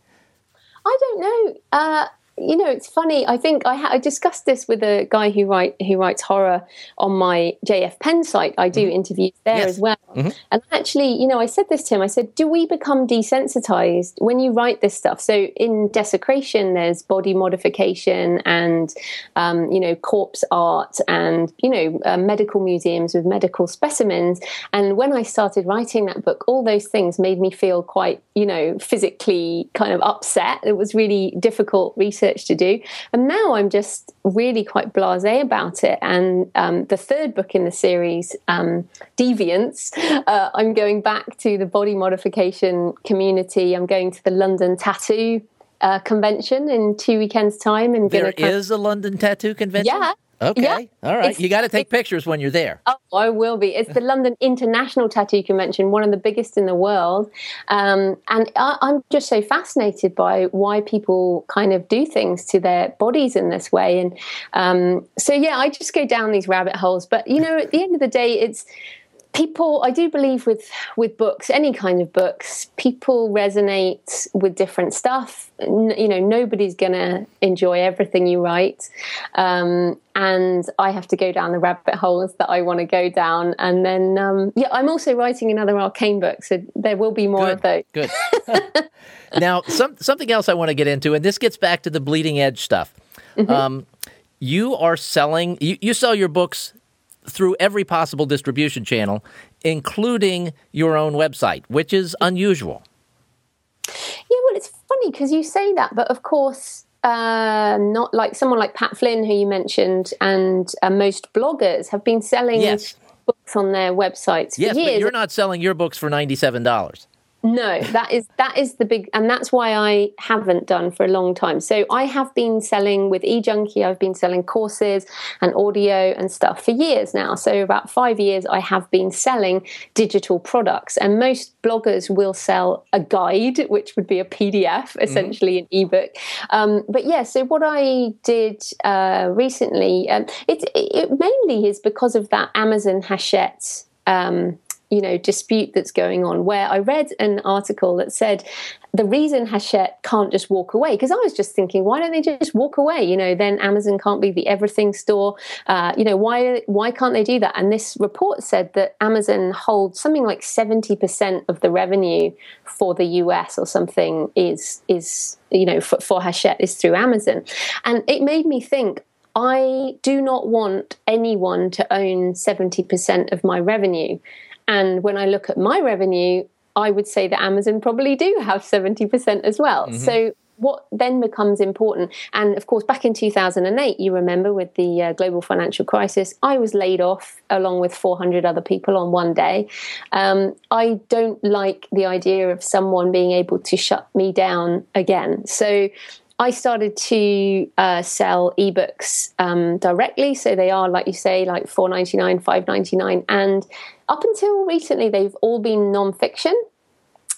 I don't know. Uh, you know, it's funny. I think I, ha- I, discussed this with a guy who write who writes horror on my JF Penn site. I do mm-hmm. interviews there yes. as well. Mm-hmm. And actually, you know, I said this to him. I said, "Do we become desensitized when you write this stuff?" So in desecration, there's body modification and um, you know corpse art and you know uh, medical museums with medical specimens. And when I started writing that book, all those things made me feel quite you know physically kind of upset. It was really difficult research research to do. And now I'm just really quite blase about it. And um, the third book in the series, um, Deviance, uh, I'm going back to the body modification community. I'm going to the London Tattoo uh, convention in two weekends' time. And there is a London Tattoo convention. Yeah, Okay. Yeah. All right. You got to take pictures when you're there. Oh, I will be. It's the [LAUGHS] London International Tattoo Convention, one of the biggest in the world. Um, and I, I'm just so fascinated by why people kind of do things to their bodies in this way. And um, so, yeah, I just go down these rabbit holes. But, you know, at the end of the day, it's people i do believe with with books any kind of books people resonate with different stuff. N- you know nobody's gonna enjoy everything you write. Um, and i have to go down the rabbit holes that i want to go down. And then um, yeah i'm also writing another arcane book so there will be more good, of those. good. [LAUGHS] Now some, something else i want to get into and this gets back to the bleeding edge stuff. Mm-hmm. um, you are selling you, you sell your books through every possible distribution channel, including your own website, which is unusual. Yeah, well, it's funny because you say that, but of course, uh, not like someone like Pat Flynn, who you mentioned, and uh, most bloggers have been selling yes. books on their websites for yes, but you're not selling your books for ninety-seven dollars. No, that is that is the big, and that's why I haven't done for a long time. So I have been selling with eJunkie. I've been selling courses and audio and stuff for years now. So about five years, I have been selling digital products, and most bloggers will sell a guide, which would be a PDF, mm-hmm. essentially mm-hmm. an ebook. Um, but yeah, so what I did uh, recently, um, it, it mainly is because of that Amazon Hachette. Um, you know dispute that's going on where i read an article that said the reason hachette can't just walk away because i was just thinking why don't they just walk away? You know then amazon can't be the everything store. Uh, you know why why can't they do that? And this report said that amazon holds something like 70% of the revenue for the us or something is is you know for, for hachette is through amazon. And it made me think I do not want anyone to own 70% of my revenue. And when I look at my revenue, I would say that Amazon probably do have 70% as well. Mm-hmm. So what then becomes important, and of course, back in 2008, you remember with the uh, global financial crisis, I was laid off along with 400 other people on one day. Um, I don't like the idea of someone being able to shut me down again. So I started to uh, sell ebooks um, directly, so they are, like you say, like four ninety nine, five ninety nine, and up until recently, they've all been non-fiction.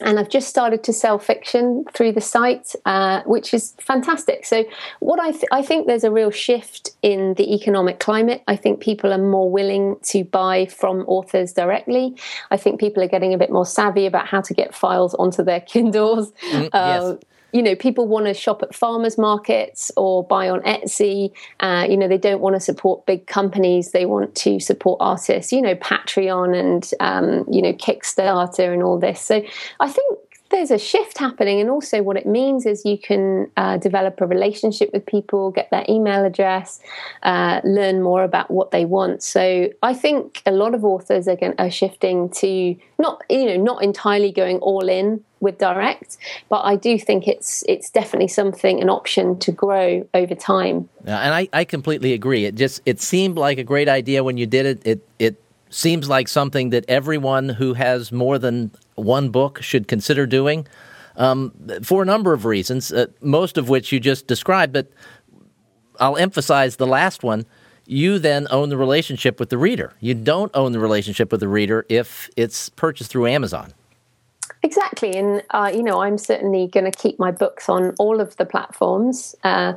And I've just started to sell fiction through the site, uh, which is fantastic. So, what I th- I think there's a real shift in the economic climate. I think people are more willing to buy from authors directly. I think people are getting a bit more savvy about how to get files onto their [LAUGHS] Kindles. Mm, uh, yes you know, people want to shop at farmers markets or buy on Etsy. Uh, you know, they don't want to support big companies. They want to support artists. You know, Patreon and um, you know Kickstarter and all this. So I think there's a shift happening, and also what it means is you can uh, develop a relationship with people, get their email address, uh, learn more about what they want. So I think a lot of authors are, going, are shifting to not you know not entirely going all in with direct but i do think it's it's definitely something an option to grow over time yeah, and I, I completely agree it just it seemed like a great idea when you did it it it seems like something that everyone who has more than one book should consider doing um, for a number of reasons, uh, most of which you just described. But I'll emphasize the last one. You then own the relationship with the reader. You don't own the relationship with the reader if it's purchased through Amazon. Exactly, and uh, you know, I'm certainly going to keep my books on all of the platforms, uh,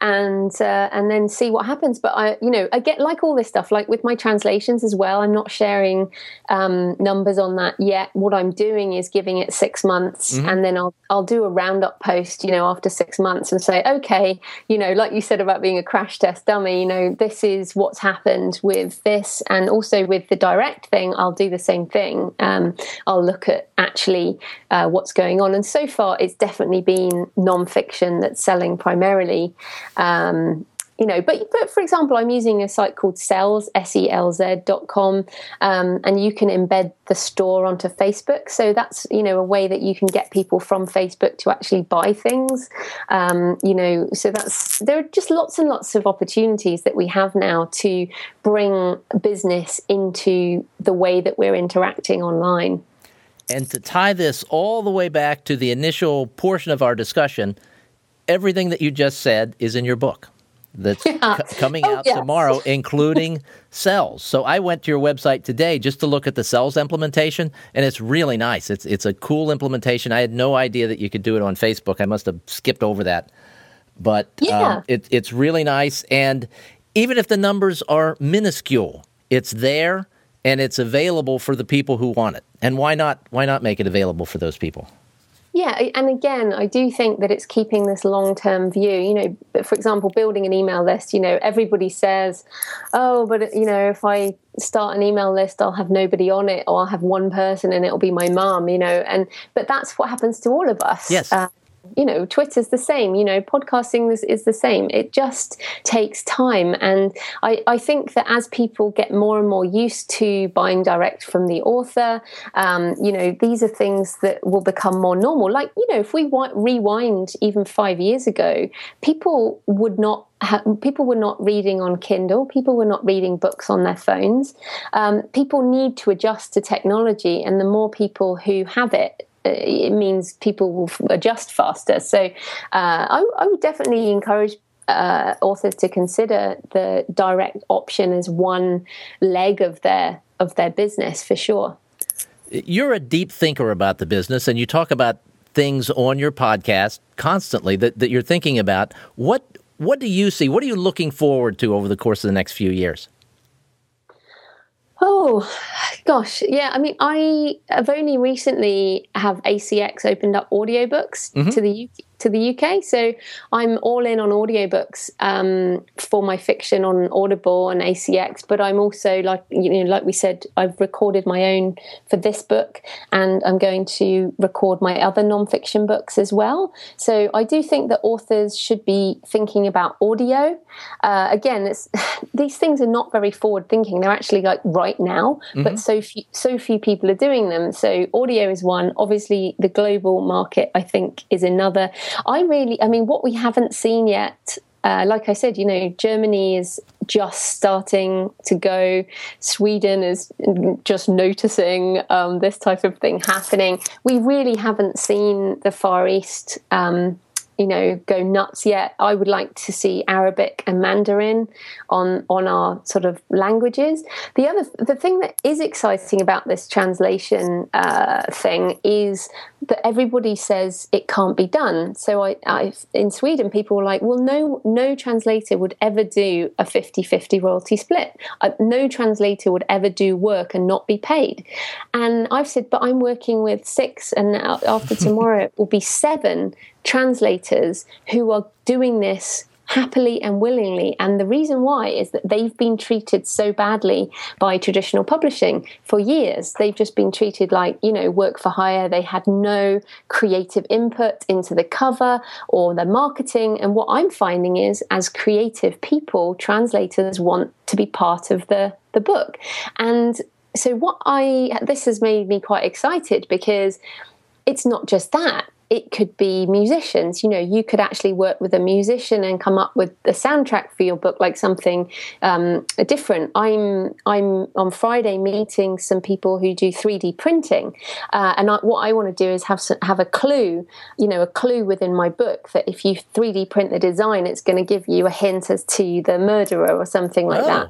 and uh, and then see what happens. But I, you know, I get like all this stuff, like with my translations as well. I'm not sharing um, numbers on that yet. What I'm doing is giving it six months, mm-hmm. and then I'll I'll do a roundup post, you know, after six months, and say, okay, you know, like you said about being a crash test dummy, you know, this is what's happened with this, and also with the direct thing, I'll do the same thing. Um, I'll look at actually uh, what's going on. And so far, it's definitely been non-fiction that's selling primarily. Um, you know, but but for example, I'm using a site called Selz, S-E-L-Z dot com, um, and you can embed the store onto Facebook. So that's you know a way that you can get people from Facebook to actually buy things. Um, you know, so that's there are just lots and lots of opportunities that we have now to bring business into the way that we're interacting online. And to tie this all the way back to the initial portion of our discussion, everything that you just said is in your book that's [LAUGHS] yeah. c- coming oh, out tomorrow, [LAUGHS] including Selz. So I went to your website today just to look at the Selz implementation, and it's really nice. It's it's a cool implementation. I had no idea that you could do it on Facebook. I must have skipped over that, but um, yeah. um, it, it's really nice. And even if the numbers are minuscule, it's there and it's available for the people who want it. And why not? Why not make it available for those people? Yeah, and again, I do think that it's keeping this long term view. You know, for example, building an email list, you know, everybody says, oh, but, you know, if I start an email list, I'll have nobody on it, or I'll have one person and it'll be my mom, you know, and, but that's what happens to all of us. Yes. Uh, you know twitter's the same you know podcasting is, is the same it just takes time and I, I think that as people get more and more used to buying direct from the author um, you know these are things that will become more normal like you know if we rewind even five years ago people would not people were not reading on Kindle. People were not reading books on their phones. Um, people need to adjust to technology, and the more people who have it, it means people will adjust faster. So uh, I, I, would definitely encourage uh, authors to consider the direct option as one leg of their of their business for sure. You're a deep thinker about the business, and you talk about things on your podcast constantly that, that you're thinking about. What what do you see? What are you looking forward to over the course of the next few years? Oh gosh, yeah. I mean, I have only recently have ACX opened up audiobooks mm-hmm. to the UK, to the UK. So I'm all in on audiobooks um, for my fiction on Audible and ACX. But I'm also like you know, like we said, I've recorded my own for this book, and I'm going to record my other nonfiction books as well. So I do think that authors should be thinking about audio. Uh, again, it's [LAUGHS] these things are not very forward thinking. They're actually like right now, mm-hmm. but so few so few people are doing them. So audio is one. Obviously, the global market I think is another I really, I mean, what we haven't seen yet uh, like I said, you know, Germany is just starting to go. Sweden is just noticing um, this type of thing happening. We really haven't seen the Far East um, you know go nuts yet. I would like to see Arabic and Mandarin on on our sort of languages. The other the thing that is exciting about this translation uh, thing is that everybody says it can't be done. So I, I in Sweden people were like, well, no no translator would ever do a 50-50 royalty split. Uh, no translator would ever do work and not be paid. And I've said, but I'm working with six, and after [LAUGHS] tomorrow it will be seven translators who are doing this happily and willingly. And the reason why is that they've been treated so badly by traditional publishing for years. They've just been treated like, you know, work for hire. They had no creative input into the cover or the marketing. And what I'm finding is, as creative people, translators want to be part of the, the book. And so, what I, this has made me quite excited because it's not just that it could be musicians. You know, you could actually work with a musician and come up with a soundtrack for your book, like something um, different. I'm I'm on Friday meeting some people who do 3D printing, uh, and I, what I want to do is have have a clue, you know, a clue within my book that if you 3D print the design, it's going to give you a hint as to the murderer or something like oh, that.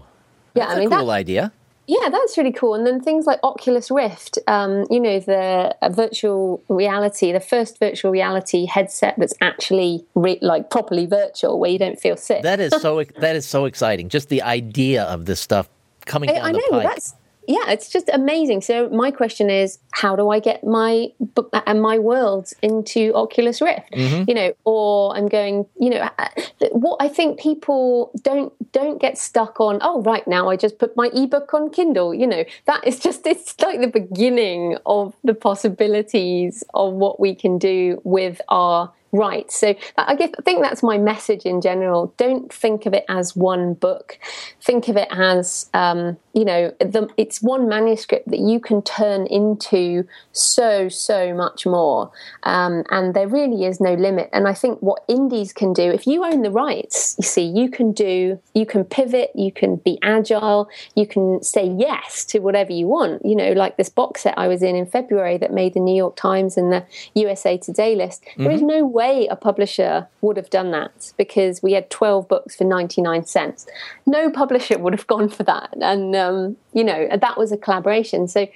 Yeah, I mean, cool idea. Yeah, that's really cool. And then things like Oculus Rift, um, you know, the uh, virtual reality, the first virtual reality headset that's actually re- like properly virtual, where you don't feel sick. That is so. [LAUGHS] that is so exciting. Just the idea of this stuff coming down I, I know, the pipe. That's, yeah, it's just amazing. So my question is, how do I get my book and my worlds into Oculus Rift? Mm-hmm. You know, or I'm going. You know, uh, what I think people don't don't get stuck on. Oh, right now I just put my ebook on Kindle. You know, that is [LAUGHS] just it's like the beginning of the possibilities of what we can do with our right. So I think that's my message in general. Don't think of it as one book. Think of it as, um, you know, the, it's one manuscript that you can turn into so, so much more. Um, and there really is no limit. And I think what indies can do, if you own the rights, you see, you can do, you can pivot, you can be agile, you can say yes to whatever you want. You know, like this box set I was in in February that made the New York Times and the USA Today list. Mm-hmm. There is mm-hmm. no way a publisher would have done that because we had 12 books for 99 cents. No publisher would have gone for that. And, um, you know, that was a collaboration. So,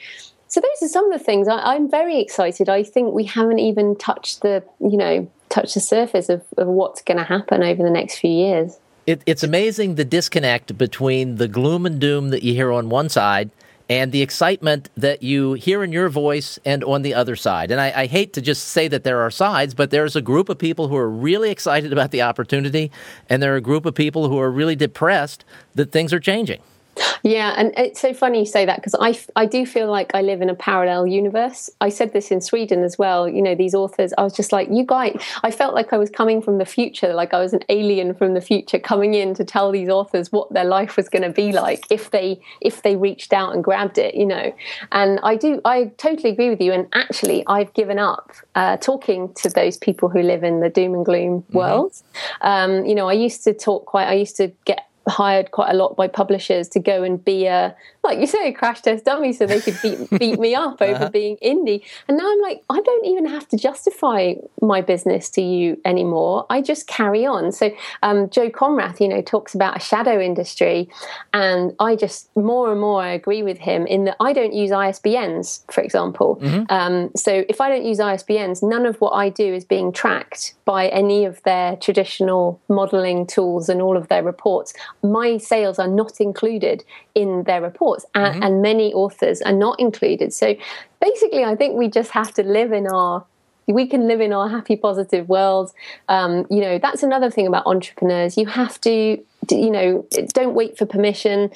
so those are some of the things I, am very excited. I think we haven't even touched the, you know, touched the surface of, of what's going to happen over the next few years. It, it's amazing the disconnect between the gloom and doom that you hear on one side and the excitement that you hear in your voice and on the other side. And I, I, hate to just say that there are sides, but there's a group of people who are really excited about the opportunity, and there are a group of people who are really depressed that things are changing. Yeah, and it's so funny you say that because I, I do feel like I live in a parallel universe. I said this in Sweden as well. You know, these authors, I was just like, you guys, I felt like I was coming from the future, like I was an alien from the future coming in to tell these authors what their life was going to be like if they if they reached out and grabbed it, you know. And I do, I totally agree with you. And actually, I've given up uh, talking to those people who live in the doom and gloom mm-hmm. world. Um, you know, I used to talk quite. I used to get hired quite a lot by publishers to go and be a like you say a crash test dummy so they could beat [LAUGHS] beat me up over uh-huh. being indie. And now i'm like i don't even have to justify my business to you anymore. I just carry on. So um, joe konrath you know talks about a shadow industry and i just more and more i agree with him in that i don't use isbns for example. Mm-hmm. um, so if i don't use isbns none of what i do is being tracked by any of their traditional modeling tools and all of their reports my sales are not included in their reports, and, mm-hmm. and many authors are not included. So basically, I think we just have to live in our we can live in our happy positive world. Um, you know that's another thing about entrepreneurs. You have to you know don't wait for permission.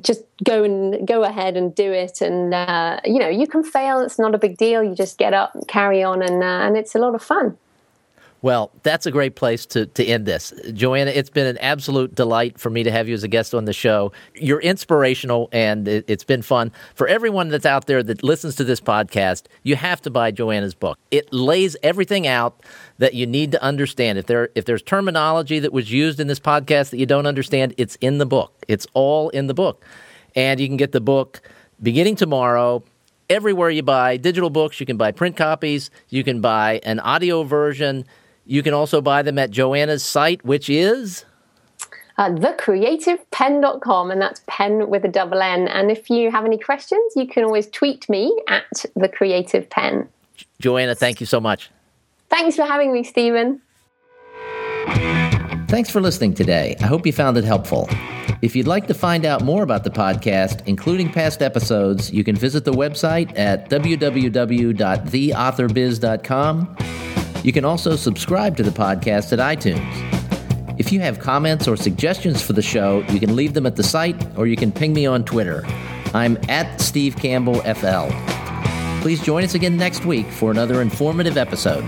Just go and go ahead and do it. And uh, you know you can fail. It's not a big deal. You just get up carry on and uh, and it's a lot of fun Well, that's a great place to, to end this. Joanna, it's been an absolute delight for me to have you as a guest on the show. You're inspirational and it, has been fun. For everyone that's out there that listens to this podcast, you have to buy Joanna's book. It lays everything out that you need to understand. If there if there's terminology that was used in this podcast that you don't understand, it's in the book. It's all in the book. And you can get the book beginning tomorrow everywhere you buy digital books. You can buy print copies. You can buy an audio version. You can also buy them at Joanna's site, which is uh, thecreativepenn.com, and that's pen with a double N. And if you have any questions, you can always tweet me at the Creative Penn. Joanna, thank you so much. Thanks for having me, Stephen. Thanks for listening today. I hope you found it helpful. If you'd like to find out more about the podcast, including past episodes, you can visit the website at www.theauthorbiz.com you can also subscribe to the podcast at iTunes. If you have comments or suggestions for the show, you can leave them at the site or you can ping me on Twitter. I'm at Steve Campbell FL. Please join us again next week for another informative episode.